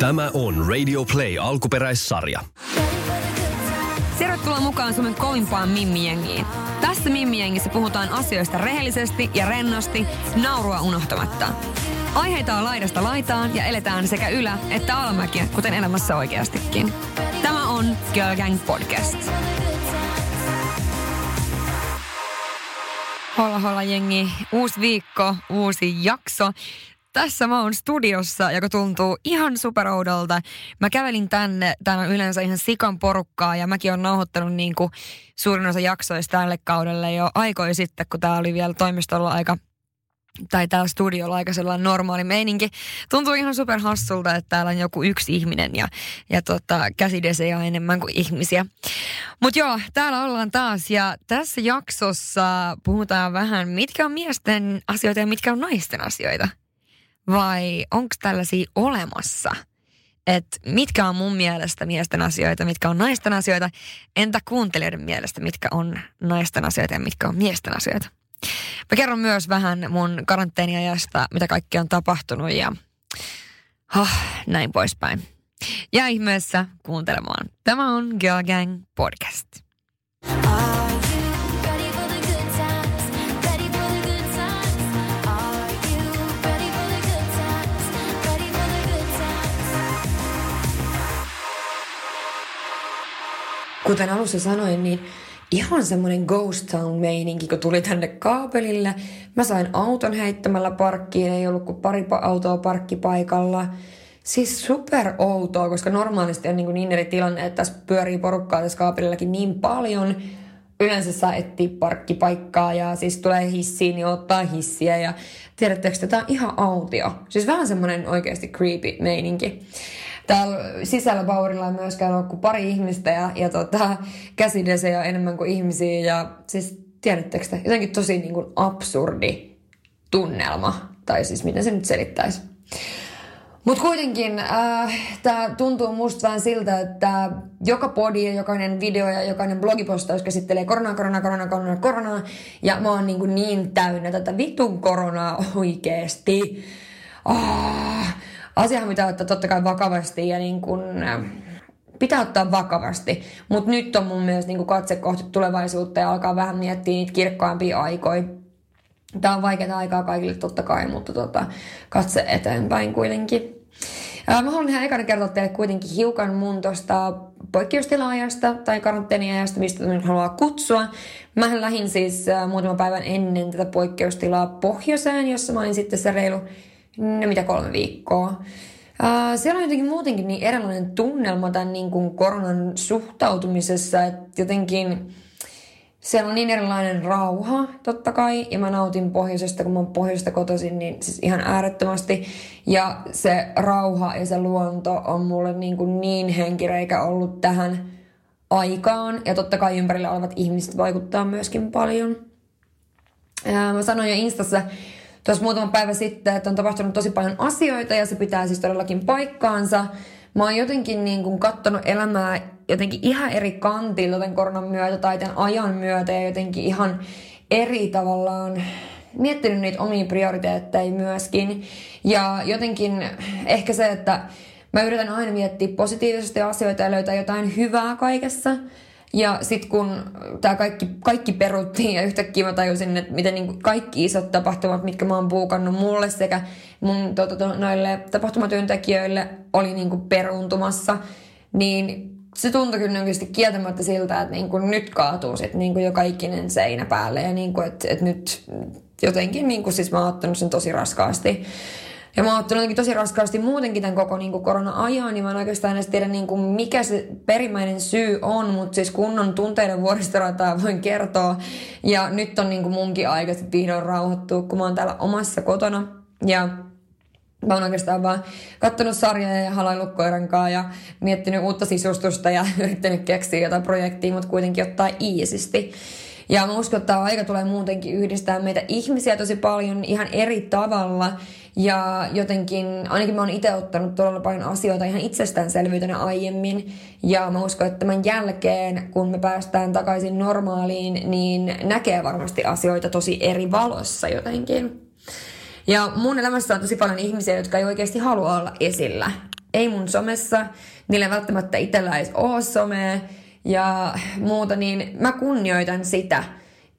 Tämä on Radio Play alkuperäissarja. Tervetuloa mukaan Suomen kovimpaan Mimmi-jengiin. Tässä Mimmi-jengissä puhutaan asioista rehellisesti ja rennosti, naurua unohtamatta. Aiheita on laidasta laitaan ja eletään sekä ylä- että alamäkiä, kuten elämässä oikeastikin. Tämä on Girl Gang Podcast. Holla holla jengi, uusi viikko, uusi jakso. Tässä mä oon studiossa, joka tuntuu ihan superoudolta. Mä kävelin tänne, täällä on yleensä ihan sikan porukkaa ja mäkin on nauhoittanut niin kuin suurin osa jaksoista tälle kaudelle jo aikoja sitten, kun tää oli vielä toimistolla aika tai täällä studiolla aika sellainen normaali meininki. Tuntuu ihan super hassulta, että täällä on joku yksi ihminen ja, ja tota, käsidesejä enemmän kuin ihmisiä. Mutta joo, täällä ollaan taas ja tässä jaksossa puhutaan vähän, mitkä on miesten asioita ja mitkä on naisten asioita. Vai onko tällaisia olemassa? Että mitkä on mun mielestä miesten asioita, mitkä on naisten asioita, entä kuuntelijoiden mielestä, mitkä on naisten asioita ja mitkä on miesten asioita. Mä kerron myös vähän mun karanteeniajasta, mitä kaikki on tapahtunut ja oh, näin poispäin. Ja ihmeessä kuuntelemaan. Tämä on Girl Gang Podcast. Are Kuten alussa sanoin, niin ihan semmoinen ghost town meininki, kun tuli tänne kaapelille. Mä sain auton heittämällä parkkiin, ei ollut kuin pari pa- autoa parkkipaikalla. Siis super outoa, koska normaalisti on niin, kuin niin eri tilanne, että tässä pyörii porukkaa tässä kaapelillakin niin paljon. Yleensä saa etsiä parkkipaikkaa ja siis tulee hissiin, niin ottaa hissiä ja tiedättekö, että tämä on ihan autio. Siis vähän semmoinen oikeasti creepy meininki. Täällä sisällä Baurilla on myöskään ollut kuin pari ihmistä ja, ja tota, käsidesejä enemmän kuin ihmisiä. Ja siis tiedättekö te, jotenkin tosi niin kuin absurdi tunnelma. Tai siis miten se nyt selittäisi. Mutta kuitenkin äh, tämä tuntuu musta vähän siltä, että joka podi ja jokainen video ja jokainen blogipostaus käsittelee koronaa, koronaa, koronaa, koronaa, koronaa. Ja mä oon niin, kuin niin täynnä tätä vitun koronaa oikeesti. Ah, asiahan pitää ottaa totta kai vakavasti ja niin kuin, pitää ottaa vakavasti. Mutta nyt on mun mielestä niin katse kohti tulevaisuutta ja alkaa vähän miettiä niitä kirkkaampia aikoja. Tämä on vaikeaa aikaa kaikille totta kai, mutta tota, katse eteenpäin kuitenkin. Mä haluan ihan ekana kertoa teille kuitenkin hiukan mun tuosta poikkeustilajasta tai karanteeniajasta, mistä nyt haluaa kutsua. Mä lähdin siis ää, muutaman päivän ennen tätä poikkeustilaa pohjoiseen, jossa mä olin sitten se reilu, mitä kolme viikkoa. Ää, siellä on jotenkin muutenkin niin erilainen tunnelma tämän niin kuin koronan suhtautumisessa, että jotenkin siellä on niin erilainen rauha, totta kai, ja mä nautin pohjoisesta, kun mä oon pohjoisesta kotoisin, niin siis ihan äärettömästi. Ja se rauha ja se luonto on mulle niin, kuin niin henkireikä ollut tähän aikaan. Ja totta kai ympärillä olevat ihmiset vaikuttaa myöskin paljon. Ää, Mä sanoin jo Instassa tuossa muutama päivä sitten, että on tapahtunut tosi paljon asioita ja se pitää siis todellakin paikkaansa. Mä oon jotenkin niin kuin kattonut elämää jotenkin ihan eri kantilta tämän koronan myötä tai tämän ajan myötä ja jotenkin ihan eri tavallaan miettinyt niitä omia prioriteetteja myöskin. Ja jotenkin ehkä se, että mä yritän aina miettiä positiivisesti asioita ja löytää jotain hyvää kaikessa. Ja sitten kun tämä kaikki, kaikki peruttiin ja yhtäkkiä mä tajusin, että miten niinku kaikki isot tapahtumat, mitkä mä oon puukannut mulle sekä mun to, to, to, noille tapahtumatyöntekijöille oli niinku peruuntumassa, niin se tuntui kyllä oikeasti kieltämättä siltä, että niinku nyt kaatuu sit niinku jo kaikkinen seinä päälle ja niinku, että et nyt jotenkin niinku, siis mä oon ottanut sen tosi raskaasti. Ja mä oon ottanut tosi raskaasti muutenkin tämän koko niin kuin korona-ajan, niin mä en oikeastaan edes tiedä niin kuin mikä se perimmäinen syy on, mutta siis kunnon tunteiden vuoristorataa voin kertoa. Ja nyt on niin kuin munkin aika sit vihdoin rauhoittua, kun mä oon täällä omassa kotona. Ja Mä oon oikeastaan vaan kattonut sarjaa ja halaillut koiran ja miettinyt uutta sisustusta ja yrittänyt keksiä jotain projektia, mutta kuitenkin ottaa iisisti. Ja mä uskon, että tämä aika tulee muutenkin yhdistää meitä ihmisiä tosi paljon ihan eri tavalla. Ja jotenkin, ainakin mä oon itse ottanut todella paljon asioita ihan itsestäänselvyytenä aiemmin. Ja mä uskon, että tämän jälkeen, kun me päästään takaisin normaaliin, niin näkee varmasti asioita tosi eri valossa jotenkin. Ja mun elämässä on tosi paljon ihmisiä, jotka ei oikeasti halua olla esillä. ei mun somessa, niillä välttämättä itsellä ei ole somea ja muuta, niin mä kunnioitan sitä.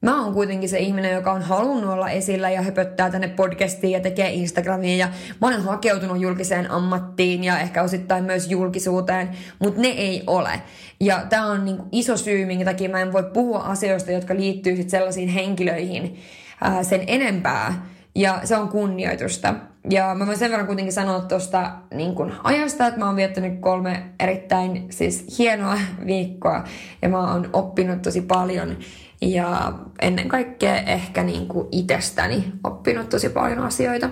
Mä oon kuitenkin se ihminen, joka on halunnut olla esillä ja höpöttää tänne podcastiin ja tekee Instagramiin ja mä olen hakeutunut julkiseen ammattiin ja ehkä osittain myös julkisuuteen, mutta ne ei ole. Ja tää on niinku iso syy, minkä takia mä en voi puhua asioista, jotka liittyy sit sellaisiin henkilöihin ää, sen enempää. Ja se on kunnioitusta. Ja mä voin sen verran kuitenkin sanoa tuosta niin ajasta, että mä oon viettänyt kolme erittäin siis hienoa viikkoa ja mä oon oppinut tosi paljon ja ennen kaikkea ehkä niin kuin itsestäni oppinut tosi paljon asioita.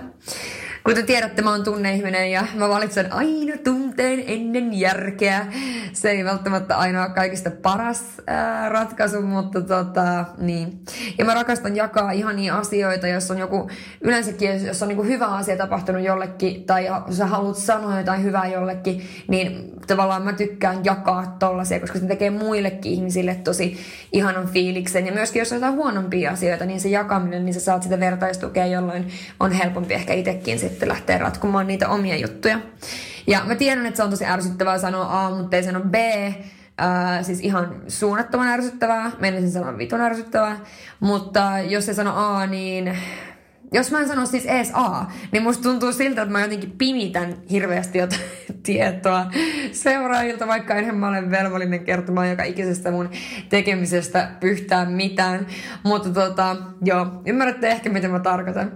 Kuten tiedätte, mä oon tunneihminen ja mä valitsen aina tunteen ennen järkeä. Se ei välttämättä aina ole kaikista paras ää, ratkaisu, mutta tota, niin. Ja mä rakastan jakaa ihania asioita, jos on joku, yleensäkin jos on niinku hyvä asia tapahtunut jollekin, tai sä haluat sanoa jotain hyvää jollekin, niin tavallaan mä tykkään jakaa tollasia, koska se tekee muillekin ihmisille tosi ihanan fiiliksen. Ja myöskin jos on jotain huonompia asioita, niin se jakaminen, niin sä saat sitä vertaistukea, jolloin on helpompi ehkä itsekin sitten lähteä ratkomaan niitä omia juttuja. Ja mä tiedän, että se on tosi ärsyttävää sanoa A, mutta ei sano B. Ää, siis ihan suunnattoman ärsyttävää. Menisin sanoa vitun ärsyttävää. Mutta jos se sano A, niin jos mä en sano siis ees A, niin musta tuntuu siltä, että mä jotenkin pimitän hirveästi jotain tietoa seuraajilta, vaikka enhän mä ole velvollinen kertomaan joka ikisestä mun tekemisestä yhtään mitään. Mutta tota, joo, ymmärrätte ehkä mitä mä tarkoitan.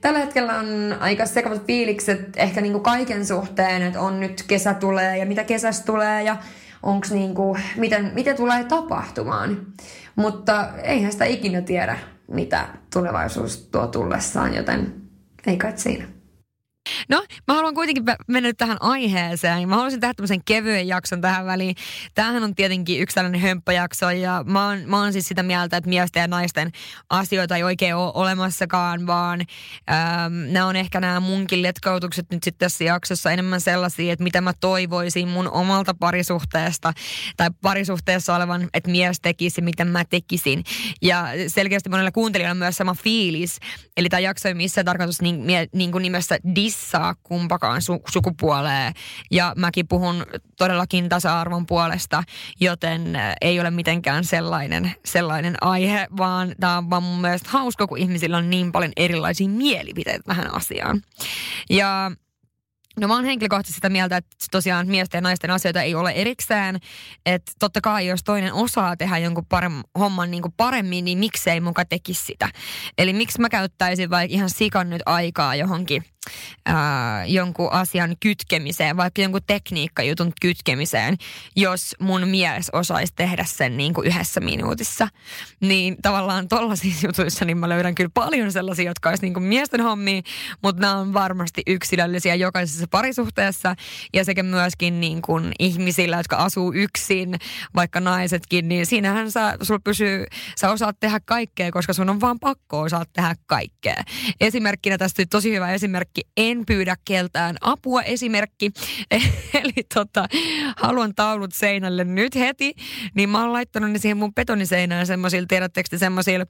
Tällä hetkellä on aika sekavat fiilikset ehkä niinku kaiken suhteen, että on nyt kesä tulee ja mitä kesästä tulee ja onks niinku, miten, miten tulee tapahtumaan. Mutta eihän sitä ikinä tiedä mitä tulevaisuus tuo tullessaan, joten ei kai siinä. No, mä haluan kuitenkin mennä nyt tähän aiheeseen. Mä haluaisin tehdä tämmöisen kevyen jakson tähän väliin. Tämähän on tietenkin yksi tällainen hömppäjakso ja mä oon, mä oon siis sitä mieltä, että miesten ja naisten asioita ei oikein ole olemassakaan, vaan ähm, nämä on ehkä nämä munkin letkautukset nyt sitten tässä jaksossa enemmän sellaisia, että mitä mä toivoisin mun omalta parisuhteesta tai parisuhteessa olevan, että mies tekisi, mitä mä tekisin. Ja selkeästi monella kuuntelijalla on myös sama fiilis. Eli tämä jakso ei missään tarkoitus niin, niin kuin nimessä dissaa kumpakaan su- sukupuoleen. Ja mäkin puhun todellakin tasa-arvon puolesta, joten äh, ei ole mitenkään sellainen, sellainen aihe, vaan tämä on vaan mun mielestä hauska, kun ihmisillä on niin paljon erilaisia mielipiteitä tähän asiaan. Ja No mä oon henkilökohtaisesti sitä mieltä, että tosiaan miesten ja naisten asioita ei ole erikseen. Että totta kai jos toinen osaa tehdä jonkun parem, homman niin kuin paremmin, niin miksei muka tekisi sitä. Eli miksi mä käyttäisin vaikka ihan sikan nyt aikaa johonkin ää, jonkun asian kytkemiseen, vaikka jonkun tekniikkajutun kytkemiseen, jos mun mies osaisi tehdä sen niin kuin yhdessä minuutissa. Niin tavallaan tollaisissa jutuissa niin mä löydän kyllä paljon sellaisia, jotka olisi niin kuin miesten hommia, mutta nämä on varmasti yksilöllisiä jokaisessa parisuhteessa ja sekä myöskin niin kuin ihmisillä, jotka asuu yksin, vaikka naisetkin, niin siinähän sä, sul pysyy, sä osaat tehdä kaikkea, koska sun on vaan pakko osaa tehdä kaikkea. Esimerkkinä tästä tosi hyvä esimerkki, en pyydä keltään apua esimerkki. Eli tota, haluan taulut seinälle nyt heti, niin mä oon laittanut ne siihen mun betoniseinään semmoisilla, tiedättekö te, semmoisilla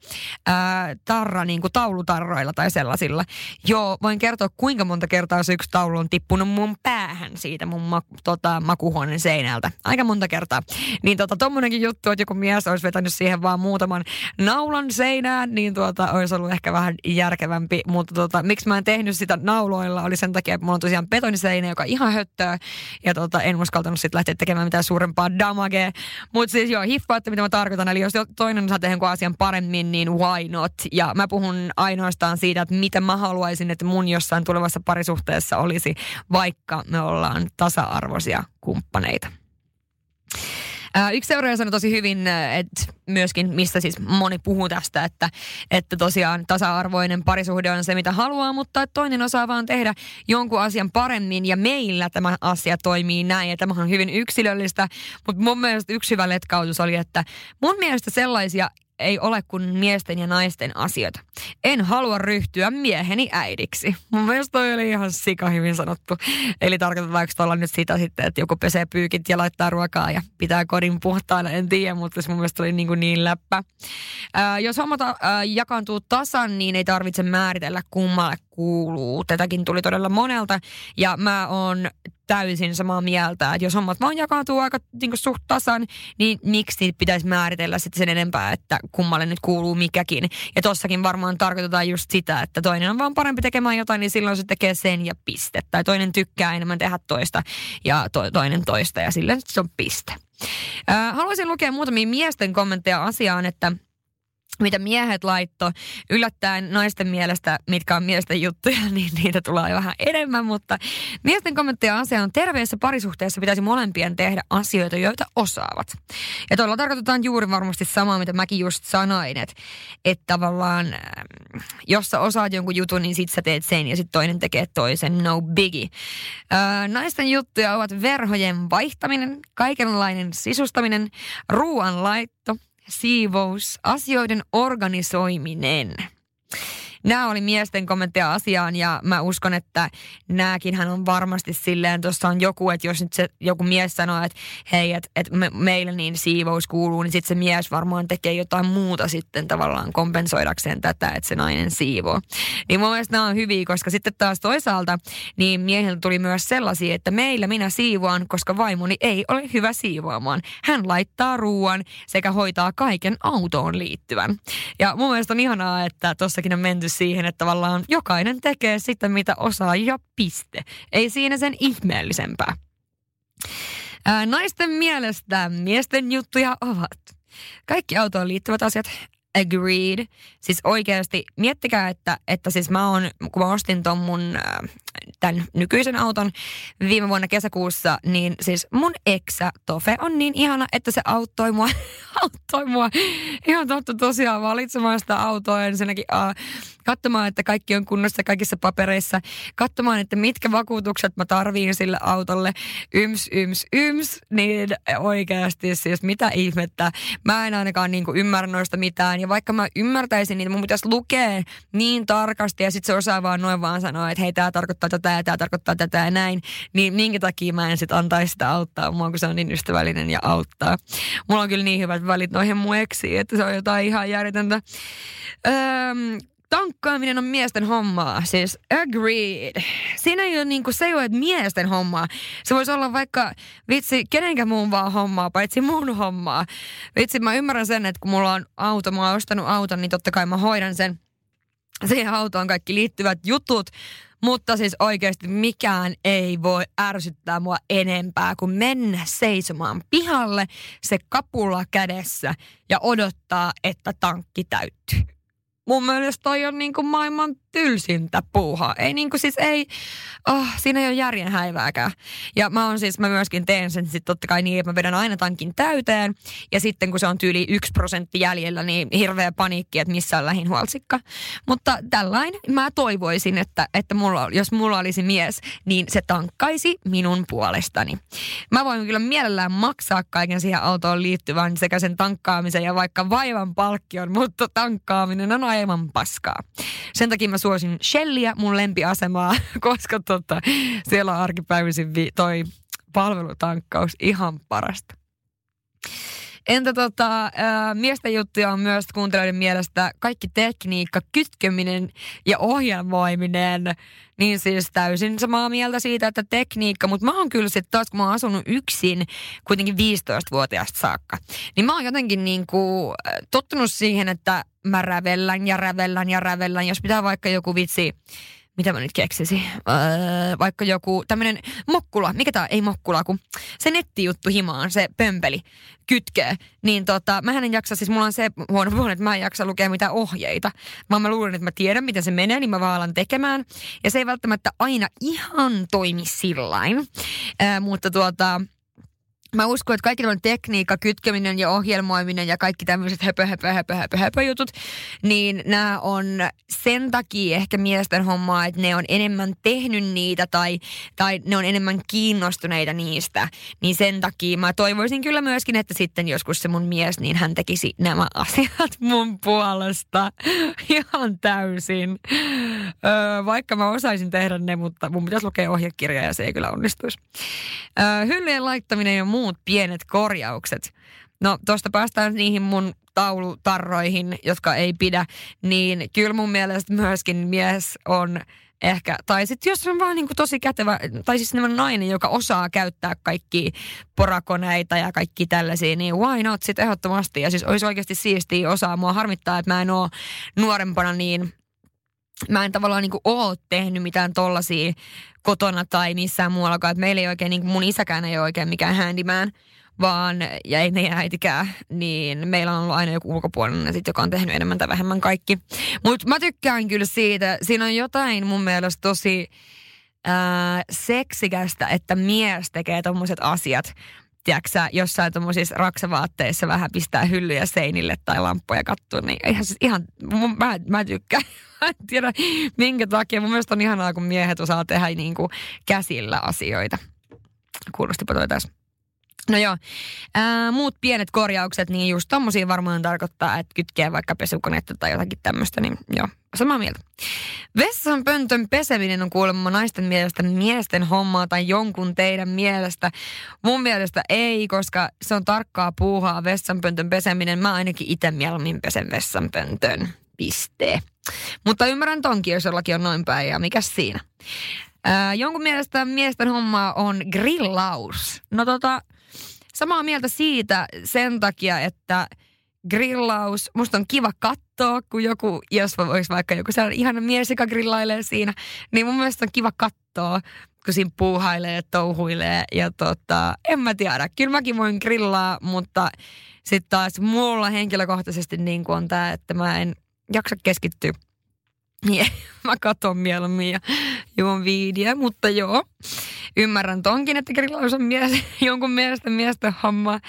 tarra, niin kuin taulutarroilla tai sellaisilla. Joo, voin kertoa kuinka monta kertaa se yksi taulu on tippunut mun päähän siitä mun ma, tota, makuhuoneen seinältä. Aika monta kertaa. Niin tota, tommonenkin juttu, että joku mies olisi vetänyt siihen vaan muutaman naulan seinään, niin tuota, olisi ollut ehkä vähän järkevämpi. Mutta tota, miksi mä en tehnyt sitä nauloilla, oli sen takia, että mulla on tosiaan betoniseinä, joka ihan höttöä. Ja tota, en uskaltanut sitten lähteä tekemään mitään suurempaa damagea. Mutta siis joo, hiffaatte mitä mä tarkoitan. Eli jos toinen osaa tehdä asian paremmin, niin why not? Ja mä puhun ainoastaan siitä, että mitä mä haluaisin, että mun jossain tulevassa parisuhteessa olisi, vaikka me ollaan tasa-arvoisia kumppaneita. Yksi seuraaja sanoi tosi hyvin, että myöskin, mistä siis moni puhuu tästä, että, että tosiaan tasa-arvoinen parisuhde on se, mitä haluaa, mutta että toinen osaa vaan tehdä jonkun asian paremmin ja meillä tämä asia toimii näin ja tämä on hyvin yksilöllistä, mutta mun mielestä yksi hyvä letkautus oli, että mun mielestä sellaisia ei ole kuin miesten ja naisten asioita. En halua ryhtyä mieheni äidiksi. Mun mielestä toi oli ihan sika hyvin sanottu. Eli tarkoitan vaikka tuolla nyt sitä sitten, että joku pesee pyykit ja laittaa ruokaa ja pitää kodin puhtaana, en tiedä, mutta se mun mielestä oli niin, kuin niin läppä. Ää, jos hommat ää, jakaantuu tasan, niin ei tarvitse määritellä kummalle kuuluu. Tätäkin tuli todella monelta ja mä oon täysin samaa mieltä, että jos hommat vaan jakautuu aika niin suht tasan, niin miksi pitäisi määritellä sitten sen enempää, että kummalle nyt kuuluu mikäkin. Ja tossakin varmaan tarkoitetaan just sitä, että toinen on vaan parempi tekemään jotain, niin silloin se tekee sen ja piste. Tai toinen tykkää enemmän tehdä toista ja to- toinen toista ja silleen se on piste. Haluaisin lukea muutamia miesten kommentteja asiaan, että mitä miehet laitto. Yllättäen naisten mielestä, mitkä on miesten juttuja, niin niitä tulee vähän enemmän, mutta miesten kommentteja asiaan on terveessä parisuhteessa pitäisi molempien tehdä asioita, joita osaavat. Ja tuolla tarkoitetaan juuri varmasti samaa, mitä mäkin just sanoin, että, että tavallaan ähm, jos sä osaat jonkun jutun, niin sit sä teet sen ja sitten toinen tekee toisen, no biggie. Ää, naisten juttuja ovat verhojen vaihtaminen, kaikenlainen sisustaminen, ruoanlaitto, siivous, asioiden organisoiminen. Nämä oli miesten kommentteja asiaan ja mä uskon, että nääkin on varmasti silleen, tuossa on joku, että jos nyt se joku mies sanoo, että hei, että, että me, meillä niin siivous kuuluu, niin sitten se mies varmaan tekee jotain muuta sitten tavallaan kompensoidakseen tätä, että se nainen siivoo. Niin mun mielestä nämä on hyviä, koska sitten taas toisaalta niin miehiltä tuli myös sellaisia, että meillä minä siivoan, koska vaimoni ei ole hyvä siivoamaan. Hän laittaa ruoan sekä hoitaa kaiken autoon liittyvän. Ja mun mielestä on ihanaa, että tossakin on menty siihen, että tavallaan jokainen tekee sitä, mitä osaa ja piste. Ei siinä sen ihmeellisempää. Ää, naisten mielestä miesten juttuja ovat kaikki autoon liittyvät asiat, agreed. Siis oikeasti miettikää, että, että siis mä oon, kun mä ostin ton mun tämän nykyisen auton viime vuonna kesäkuussa, niin siis mun eksä Tofe on niin ihana, että se auttoi mua, auttoi mua ihan totta tosiaan valitsemaan sitä autoa ensinnäkin äh, katsomaan, että kaikki on kunnossa kaikissa papereissa, katsomaan, että mitkä vakuutukset mä tarviin sille autolle, yms, yms, yms, niin oikeasti siis mitä ihmettä. Mä en ainakaan niin kuin ymmärrä noista mitään, ja vaikka mä ymmärtäisin, niin mun pitäisi lukea niin tarkasti, ja sitten se osaa vaan noin vaan sanoa, että hei, tämä tarkoittaa tätä, ja tämä tarkoittaa tätä, ja näin, niin minkä takia mä en sitten antaisi sitä auttaa mua, kun se on niin ystävällinen ja auttaa. Mulla on kyllä niin hyvät välit noihin mun eksiin, että se on jotain ihan järjetöntä. Öm, tankkaaminen on miesten hommaa, siis agreed. Siinä ei ole niinku, se ei ole, miesten hommaa. Se voisi olla vaikka, vitsi, kenenkään muun vaan hommaa, paitsi mun hommaa. Vitsi, mä ymmärrän sen, että kun mulla on auto, mä oon ostanut auton, niin totta kai mä hoidan sen. Siihen autoon kaikki liittyvät jutut, mutta siis oikeasti mikään ei voi ärsyttää mua enempää kuin mennä seisomaan pihalle se kapula kädessä ja odottaa, että tankki täyttyy mun mielestä toi on niinku maailman tylsintä puuhaa. Ei niinku siis ei, oh, siinä ei ole järjen häivääkään. Ja mä on siis, mä myöskin teen sen sitten totta kai niin, että mä vedän aina tankin täyteen. Ja sitten kun se on tyyli yksi prosentti jäljellä, niin hirveä paniikki, että missä on lähin huoltsikka. Mutta tällain mä toivoisin, että, että mulla, jos mulla olisi mies, niin se tankkaisi minun puolestani. Mä voin kyllä mielellään maksaa kaiken siihen autoon liittyvän sekä sen tankkaamisen ja vaikka vaivan palkkion, mutta tankkaaminen on aivan paskaa. Sen takia mä suosin Shellia, mun lempiasemaa, koska tota, siellä on arkipäivisin vi- toi palvelutankkaus ihan parasta. Entä tota, ää, miesten juttuja on myös kuuntelijoiden mielestä kaikki tekniikka, kytkeminen ja ohjelmoiminen. Niin siis täysin samaa mieltä siitä, että tekniikka, mutta mä oon kyllä sitten taas, kun mä oon asunut yksin kuitenkin 15-vuotiaasta saakka, niin mä oon jotenkin niin kuin tottunut siihen, että mä rävellän ja rävellän ja rävellän, jos pitää vaikka joku vitsi, mitä mä nyt keksisin, öö, vaikka joku tämmönen mokkula, mikä tää, ei mokkula, kun se nettijuttu himaan, se pömpeli, kytkee, niin tota, mä en jaksa, siis mulla on se huono puoli, että mä en jaksa lukea mitään ohjeita, vaan mä luulen, että mä tiedän, miten se menee, niin mä vaan alan tekemään, ja se ei välttämättä aina ihan toimi sillain, öö, mutta tuota, Mä uskon, että kaikki tämmöinen tekniikka, kytkeminen ja ohjelmoiminen ja kaikki tämmöiset höpö, höpö, höpö, höpö, höpö jutut, niin nämä on sen takia ehkä miesten hommaa, että ne on enemmän tehnyt niitä tai, tai ne on enemmän kiinnostuneita niistä. Niin sen takia mä toivoisin kyllä myöskin, että sitten joskus se mun mies, niin hän tekisi nämä asiat mun puolesta ihan täysin. Öö, vaikka mä osaisin tehdä ne, mutta mun pitäisi lukea ohjekirja ja se ei kyllä onnistuisi. Öö, hyllyjen laittaminen ja muut pienet korjaukset. No tuosta päästään niihin mun taulutarroihin, jotka ei pidä, niin kyllä mun mielestä myöskin mies on ehkä. Tai sitten jos on vaan niin kuin tosi kätevä, tai siis nainen, joka osaa käyttää kaikki porakoneita ja kaikki tällaisia, niin why not sitten ehdottomasti. Ja siis olisi oikeasti siistiä osaa. Mua harmittaa, että mä en ole nuorempana niin mä en tavallaan niin ole tehnyt mitään tollasia kotona tai missään muuallakaan. Et meillä ei oikein, niin mun isäkään ei ole oikein mikään handyman, vaan, ja ei meidän äitikään, niin meillä on ollut aina joku ulkopuolinen, sit, joka on tehnyt enemmän tai vähemmän kaikki. Mutta mä tykkään kyllä siitä, siinä on jotain mun mielestä tosi ää, seksikästä, että mies tekee tommoset asiat, tiedätkö jossain tuommoisissa raksavaatteissa vähän pistää hyllyjä seinille tai lamppuja kattoon, niin ihan, ihan mun, mä, mä tykkään. Mä en tiedä minkä takia. Mun mielestä on ihanaa, kun miehet osaa tehdä niin kuin käsillä asioita. Kuulostipa toi tässä. No joo, ää, muut pienet korjaukset, niin just tommosia varmaan tarkoittaa, että kytkee vaikka pesukonetta tai jotakin tämmöistä, niin joo, samaa mieltä. Vessan pöntön peseminen on kuulemma naisten mielestä miesten hommaa tai jonkun teidän mielestä. Mun mielestä ei, koska se on tarkkaa puuhaa vessanpöntön peseminen. Mä ainakin itse mieluummin pesen vessanpöntön. Piste. Mutta ymmärrän tonkin, jos jollakin on noin päin ja mikä siinä. Ää, jonkun mielestä miesten homma on grillaus. No tota, samaa mieltä siitä sen takia, että grillaus, musta on kiva katsoa, kun joku, jos olisi vaikka joku sellainen ihana mies, joka grillailee siinä, niin mun mielestä on kiva katsoa, kun siinä puuhailee, touhuilee ja tota, en mä tiedä. Kyllä mäkin voin grillaa, mutta sitten taas mulla henkilökohtaisesti niin on tämä, että mä en jaksa keskittyä niin mä katon mieluummin ja juon viidiä, mutta joo, ymmärrän tonkin, että grillaus on mies, jonkun mielestä miesten homma.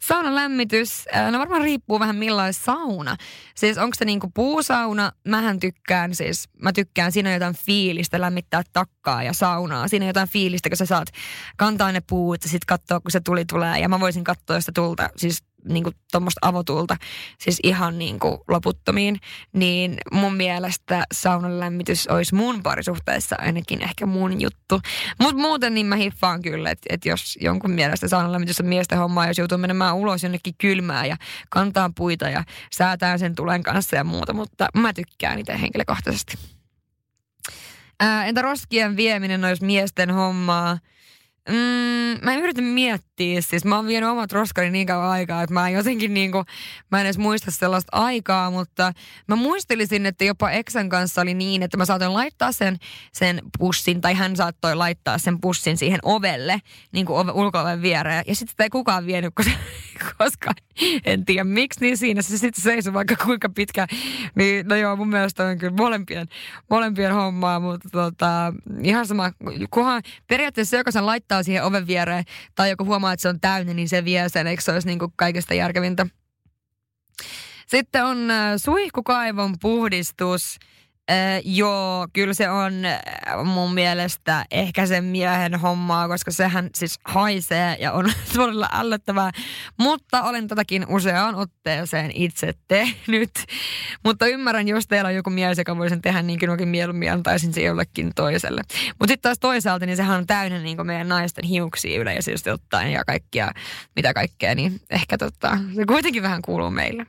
Saunan lämmitys, no varmaan riippuu vähän millainen sauna. Siis onko se niinku puusauna, mähän tykkään siis, mä tykkään, siinä on jotain fiilistä lämmittää takkaa ja saunaa. Siinä on jotain fiilistä, kun sä saat kantaa ne puut ja sit katsoa, kun se tuli tulee. Ja mä voisin katsoa sitä tulta, siis niinku tuommoista avotulta, siis ihan niinku loputtomiin. Niin mun mielestä saunan lämmitys olisi mun parisuhteessa ainakin ehkä mun juttu. Mutta muuten niin mä hiffaan kyllä, että et jos jonkun mielestä saunan lämmitys on miesten hommaa, jos joutuu menemään ulos jonnekin kylmää ja kantaa puita ja säätää sen tulen kanssa ja muuta, mutta mä tykkään itse henkilökohtaisesti. Ää, entä roskien vieminen olisi miesten hommaa? Mm, mä yritän miettiä, siis mä oon vienyt omat roskani niin kauan aikaa, että mä en jotenkin niinku, mä en edes muista sellaista aikaa, mutta mä muistelisin, että jopa Exan kanssa oli niin, että mä saatoin laittaa sen, sen pussin, tai hän saattoi laittaa sen pussin siihen ovelle, niin kuin ove, ulko-oven viereen, ja sitten sitä ei kukaan vienyt, koska, koska en tiedä miksi, niin siinä se sitten seisoi vaikka kuinka pitkä, niin no joo, mun mielestä on kyllä molempien, molempien hommaa, mutta tota, ihan sama, kunhan periaatteessa joka sen laittaa siihen oven viereen, tai joku huomaa, että se on täynnä, niin se vie sen, eikö se olisi niin kuin kaikista järkevintä. Sitten on äh, suihkukaivon puhdistus. Äh, joo, kyllä se on äh, mun mielestä ehkä sen miehen hommaa, koska sehän siis haisee ja on todella ällöttävää. Mutta olen tätäkin useaan otteeseen itse tehnyt. Mutta ymmärrän, jos teillä on joku mies, joka voi sen tehdä, niin kyllä mäkin mieluummin antaisin se jollekin toiselle. Mutta sitten taas toisaalta, niin sehän on täynnä niin meidän naisten hiuksia yleisesti ottaen ja kaikkia, mitä kaikkea, niin ehkä tota, se kuitenkin vähän kuuluu meille.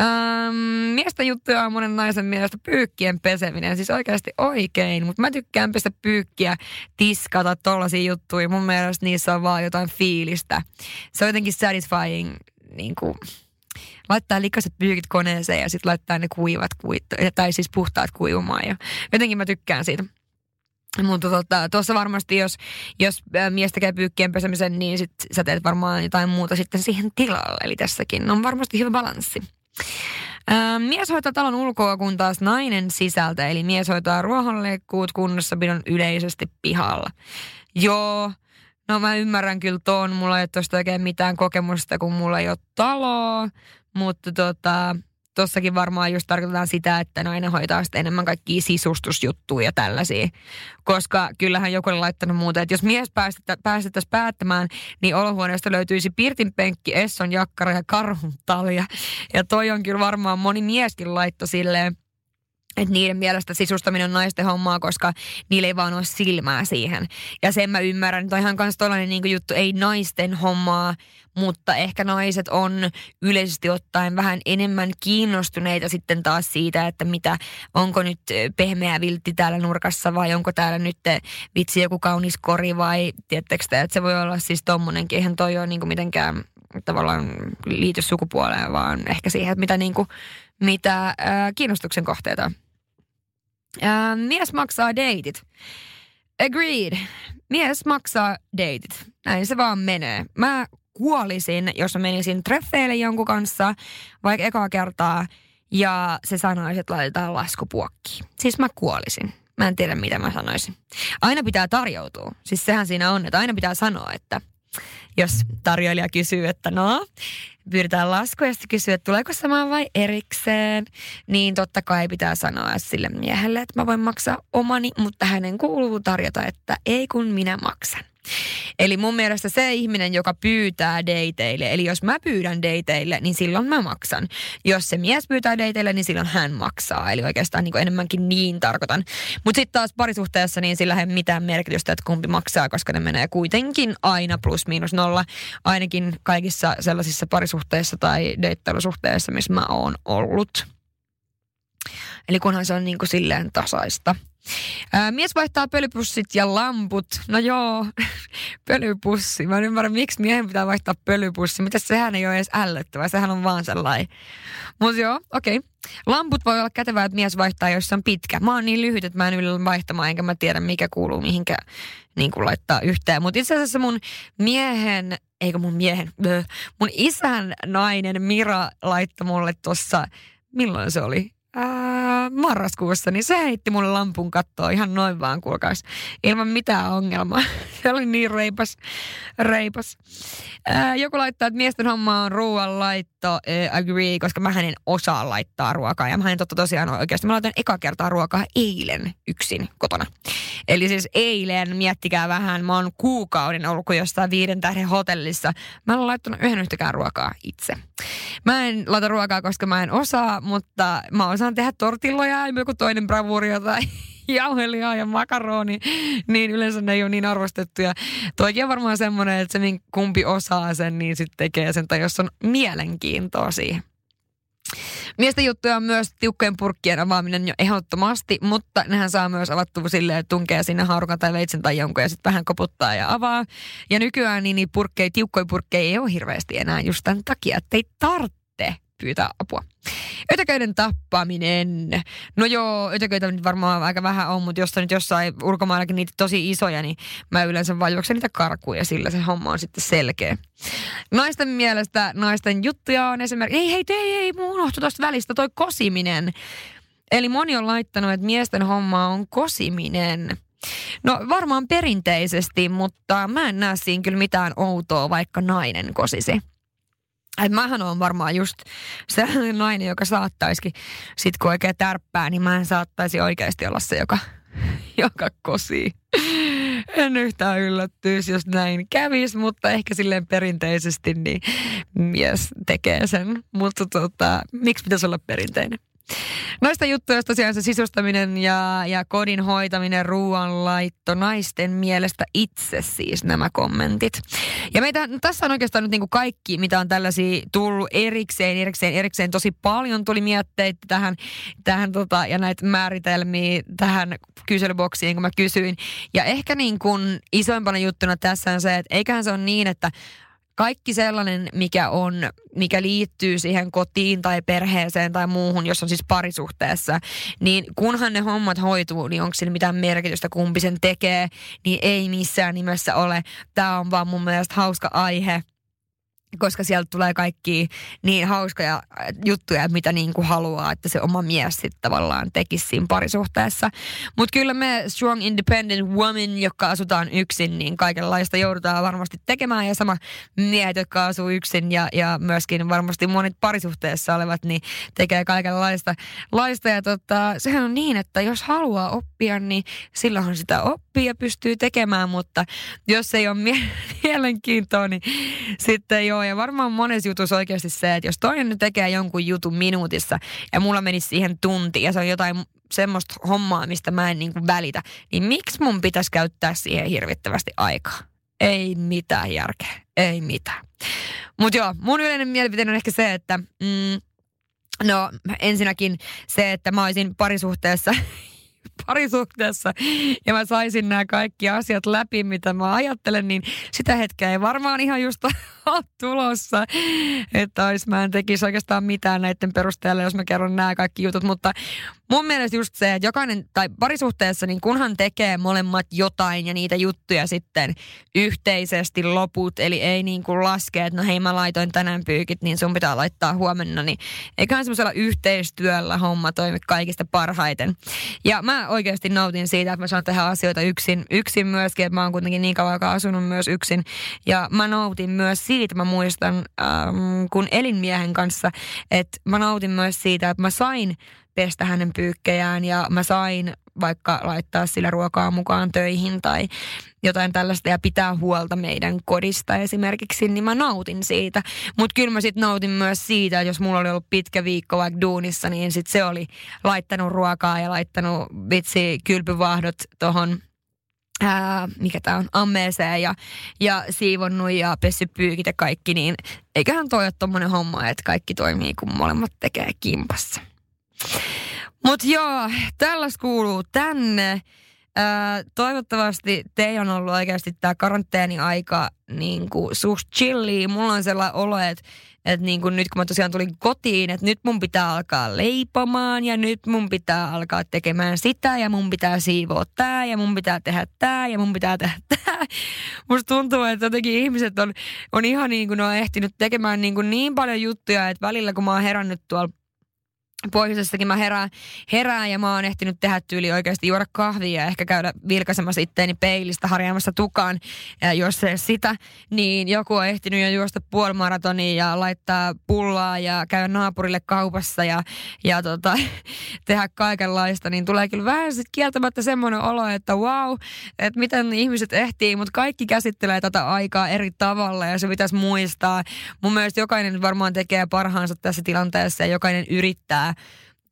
Ähm, miesten juttuja on monen naisen mielestä pyykkien peseminen, siis oikeasti oikein, mutta mä tykkään pestä pyykkiä, tiskata tollasia juttuja, mun mielestä niissä on vaan jotain fiilistä. Se on jotenkin satisfying, niin kuin, laittaa likaiset pyykit koneeseen ja sitten laittaa ne kuivat, kuit, tai siis puhtaat kuivumaan ja jotenkin mä tykkään siitä. Mutta tota, tuossa varmasti, jos, jos ää, mies tekee pyykkien pesemisen, niin sit sä teet varmaan jotain muuta sitten siihen tilalle. Eli tässäkin on varmasti hyvä balanssi. Ää, mies hoitaa talon ulkoa, kun taas nainen sisältä. Eli mies hoitaa ruohonleikkuut kunnossapidon yleisesti pihalla. Joo, no mä ymmärrän kyllä ton. Mulla ei ole tosta oikein mitään kokemusta, kun mulla ei ole taloa. Mutta tota, tossakin varmaan just tarkoitetaan sitä, että nainen hoitaa sitten enemmän kaikkia sisustusjuttuja ja tällaisia. Koska kyllähän joku on laittanut muuta, että jos mies päästettä, päästettäisiin päättämään, niin olohuoneesta löytyisi pirtinpenkki, Esson jakkara ja karhun. Ja toi on kyllä varmaan moni mieskin laitto silleen, että niiden mielestä sisustaminen on naisten hommaa, koska niillä ei vaan ole silmää siihen. Ja sen mä ymmärrän, että ihan kans tollainen niin juttu, ei naisten hommaa, mutta ehkä naiset on yleisesti ottaen vähän enemmän kiinnostuneita sitten taas siitä, että mitä, onko nyt ö, pehmeä viltti täällä nurkassa vai onko täällä nyt ö, vitsi joku kaunis kori vai tiedättekö te, että se voi olla siis tommonenkin, eihän toi ole niin mitenkään tavallaan liity sukupuoleen, vaan ehkä siihen, että mitä, niin kuin, mitä äh, kiinnostuksen kohteita on. Ää, mies maksaa deitit. Agreed. Mies maksaa deitit. Näin se vaan menee. Mä kuolisin, jos mä menisin treffeille jonkun kanssa, vaikka ekaa kertaa, ja se sanoisi, että laitetaan laskupuokkiin. Siis mä kuolisin. Mä en tiedä, mitä mä sanoisin. Aina pitää tarjoutua. Siis sehän siinä on, että aina pitää sanoa, että jos tarjoilija kysyy, että no, pyydetään lasku ja kysyy, että tuleeko samaan vai erikseen, niin totta kai pitää sanoa sille miehelle, että mä voin maksaa omani, mutta hänen kuuluu tarjota, että ei kun minä maksan. Eli mun mielestä se ihminen, joka pyytää dateille, eli jos mä pyydän dateille, niin silloin mä maksan. Jos se mies pyytää dateille, niin silloin hän maksaa. Eli oikeastaan niin enemmänkin niin tarkoitan. Mutta sitten taas parisuhteessa, niin sillä ei mitään merkitystä, että kumpi maksaa, koska ne menee kuitenkin aina plus miinus nolla. Ainakin kaikissa sellaisissa parisuhteissa tai deittailusuhteissa, missä mä oon ollut. Eli kunhan se on niin kuin silleen tasaista. Ää, mies vaihtaa pölypussit ja lamput. No joo, pölypussi. Mä en ymmärrä, miksi miehen pitää vaihtaa pölypussi. Mitä sehän ei ole edes ällöttävää, sehän on vaan sellainen. Mutta joo, okei. Okay. Lamput voi olla kätevää, että mies vaihtaa, jos se on pitkä. Mä oon niin lyhyt, että mä en yllä vaihtamaan, enkä mä tiedä, mikä kuuluu mihinkä niin kuin laittaa yhteen. Mutta itse asiassa mun miehen, eikö mun miehen, mun isän nainen Mira laittoi mulle tuossa, milloin se oli? Ää, marraskuussa, niin se heitti mulle lampun kattoa ihan noin vaan, kuulkaas, ilman mitään ongelmaa. Se oli niin reipas, reipas. Ää, joku laittaa, että miesten homma on ruoan laitto, ää, agree, koska mä en osaa laittaa ruokaa. Ja mä en totta tosiaan oikeasti, mä laitan eka kertaa ruokaa eilen yksin kotona. Eli siis eilen, miettikää vähän, mä oon kuukauden ollut kuin jossain viiden tähden hotellissa. Mä en laittanut yhden yhtäkään ruokaa itse. Mä en laita ruokaa, koska mä en osaa, mutta mä osaan tehdä tortilloja ja joku toinen bravuria tai jauhelihaa ja makaroni, niin yleensä ne ei ole niin arvostettuja. Toikin on varmaan semmoinen, että se min- kumpi osaa sen, niin sitten tekee sen, tai jos on mielenkiintoa siihen. Miesten juttuja on myös tiukkojen purkkien avaaminen jo ehdottomasti, mutta nehän saa myös avattua silleen, että tunkee sinne haarukan tai veitsen tai jonkun ja sitten vähän koputtaa ja avaa. Ja nykyään niin, niin purkkeja, tiukkoja purkkeja ei ole hirveästi enää just tämän takia, että ei tarvitse pyytää apua. Ötököiden tappaminen. No joo, ötököitä nyt varmaan aika vähän on, mutta jos nyt jossain ulkomaillakin niitä tosi isoja, niin mä yleensä vaan niitä karkuun ja sillä se homma on sitten selkeä. Naisten mielestä naisten juttuja on esimerkiksi, ei hei, ei, ei, mun unohtui tuosta välistä toi kosiminen. Eli moni on laittanut, että miesten homma on kosiminen. No varmaan perinteisesti, mutta mä en näe siinä kyllä mitään outoa, vaikka nainen kosisi. Et mähän on varmaan just sellainen nainen, joka saattaisikin, sit kun oikein tärppää, niin mä saattaisi oikeasti olla se, joka, joka kosii. En yhtään yllättyisi, jos näin kävis, mutta ehkä silleen perinteisesti niin mies tekee sen. Mutta tota, miksi pitäisi olla perinteinen? Noista juttuja tosiaan se sisustaminen ja, ja kodin hoitaminen, ruoanlaitto, naisten mielestä itse siis nämä kommentit. Ja meitä, no tässä on oikeastaan nyt niin kuin kaikki, mitä on tällaisia tullut erikseen, erikseen, erikseen. Tosi paljon tuli mietteitä tähän, tähän tota, ja näitä määritelmiä tähän kyselyboksiin, kun mä kysyin. Ja ehkä niin kuin isoimpana juttuna tässä on se, että eiköhän se ole niin, että kaikki sellainen, mikä on, mikä liittyy siihen kotiin tai perheeseen tai muuhun, jos on siis parisuhteessa, niin kunhan ne hommat hoituu, niin onko sillä mitään merkitystä, kumpi sen tekee, niin ei missään nimessä ole. Tämä on vaan mun mielestä hauska aihe koska sieltä tulee kaikki niin hauskoja äh, juttuja, mitä niin kuin haluaa, että se oma mies sitten tavallaan tekisi siinä parisuhteessa. Mutta kyllä me strong independent woman, jotka asutaan yksin, niin kaikenlaista joudutaan varmasti tekemään. Ja sama miehet, jotka asuu yksin ja, ja myöskin varmasti monet parisuhteessa olevat, niin tekee kaikenlaista. Laista. Ja tota, sehän on niin, että jos haluaa oppia, niin silloinhan sitä oppii ja pystyy tekemään, mutta jos ei ole mie- mielenkiintoa, niin sitten ole ja varmaan monessa jutussa oikeasti se, että jos toinen tekee jonkun jutun minuutissa ja mulla menisi siihen tunti ja se on jotain semmoista hommaa, mistä mä en niinku välitä, niin miksi mun pitäisi käyttää siihen hirvittävästi aikaa? Ei mitään järkeä, ei mitään. Mutta joo, mun yleinen mielipiteeni on ehkä se, että mm, no ensinnäkin se, että mä olisin parisuhteessa parisuhteessa. Ja mä saisin nämä kaikki asiat läpi, mitä mä ajattelen, niin sitä hetkeä ei varmaan ihan just ole tulossa, että ois, mä en tekisi oikeastaan mitään näiden perusteella, jos mä kerron nämä kaikki jutut, mutta mun mielestä just se, että jokainen, tai parisuhteessa, niin kunhan tekee molemmat jotain ja niitä juttuja sitten yhteisesti loput, eli ei niin kuin laske, että no hei mä laitoin tänään pyykit, niin sun pitää laittaa huomenna, niin eiköhän semmoisella yhteistyöllä homma toimi kaikista parhaiten. Ja mä oikeasti nautin siitä, että mä saan tehdä asioita yksin, yksin myöskin, että mä oon kuitenkin niin kauan aikaa asunut myös yksin. Ja mä nautin myös siitä, mä muistan, ähm, kun elin miehen kanssa, että mä nautin myös siitä, että mä sain pestä hänen pyykkejään ja mä sain vaikka laittaa sillä ruokaa mukaan töihin tai jotain tällaista ja pitää huolta meidän kodista esimerkiksi, niin mä nautin siitä. Mutta kyllä mä sitten nautin myös siitä, että jos mulla oli ollut pitkä viikko vaikka duunissa, niin sitten se oli laittanut ruokaa ja laittanut vitsi kylpyvahdot tohon ää, mikä tämä on, ammeeseen ja, ja siivonnut ja pessy pyykit ja kaikki, niin eiköhän toi ole tommonen homma, että kaikki toimii, kun molemmat tekee kimpassa. Mut joo, tällaista kuuluu tänne. Ää, toivottavasti teillä on ollut oikeasti tämä karanteeni-aika niin kuin suht chilli. Mulla on sellainen olo, että että niin kuin nyt kun mä tosiaan tulin kotiin, että nyt mun pitää alkaa leipomaan ja nyt mun pitää alkaa tekemään sitä ja mun pitää siivoa tää ja mun pitää tehdä tää ja mun pitää tehdä tää. Musta tuntuu, että jotenkin ihmiset on, on ihan niin kuin ne on ehtinyt tekemään niin, kuin niin paljon juttuja, että välillä kun mä oon herännyt tuolla pohjoisessakin mä herään, herään ja mä oon ehtinyt tehdä tyyli oikeasti juoda kahvia ja ehkä käydä vilkaisemassa itteeni peilistä harjaamassa tukaan, ja jos ei sitä, niin joku on ehtinyt jo juosta puolimaratonia ja laittaa pullaa ja käydä naapurille kaupassa ja, ja tota, tehdä kaikenlaista, niin tulee kyllä vähän sit kieltämättä semmoinen olo, että wow, että miten ihmiset ehtii, mutta kaikki käsittelee tätä aikaa eri tavalla ja se pitäisi muistaa. Mun mielestä jokainen varmaan tekee parhaansa tässä tilanteessa ja jokainen yrittää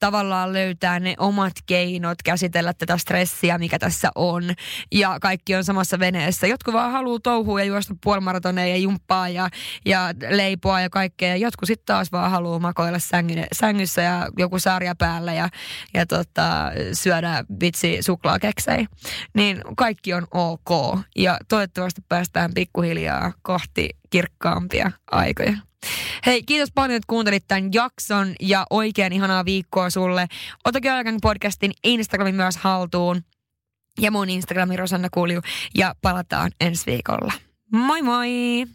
tavallaan löytää ne omat keinot käsitellä tätä stressiä, mikä tässä on. Ja kaikki on samassa veneessä. Jotkut vaan haluaa touhua ja juosta puolimaratoneja ja jumppaa ja, ja leipoa ja kaikkea. Ja jotkut sitten taas vaan haluaa makoilla sängyn, sängyssä ja joku sarja päällä ja, ja tota, syödä vitsi suklaakeksei. Niin kaikki on ok. Ja toivottavasti päästään pikkuhiljaa kohti kirkkaampia aikoja. Hei, kiitos paljon, että kuuntelit tämän jakson ja oikein ihanaa viikkoa sulle. Ota Girlgang podcastin Instagramin myös haltuun ja mun Instagramin Rosanna Kulju ja palataan ensi viikolla. Moi moi!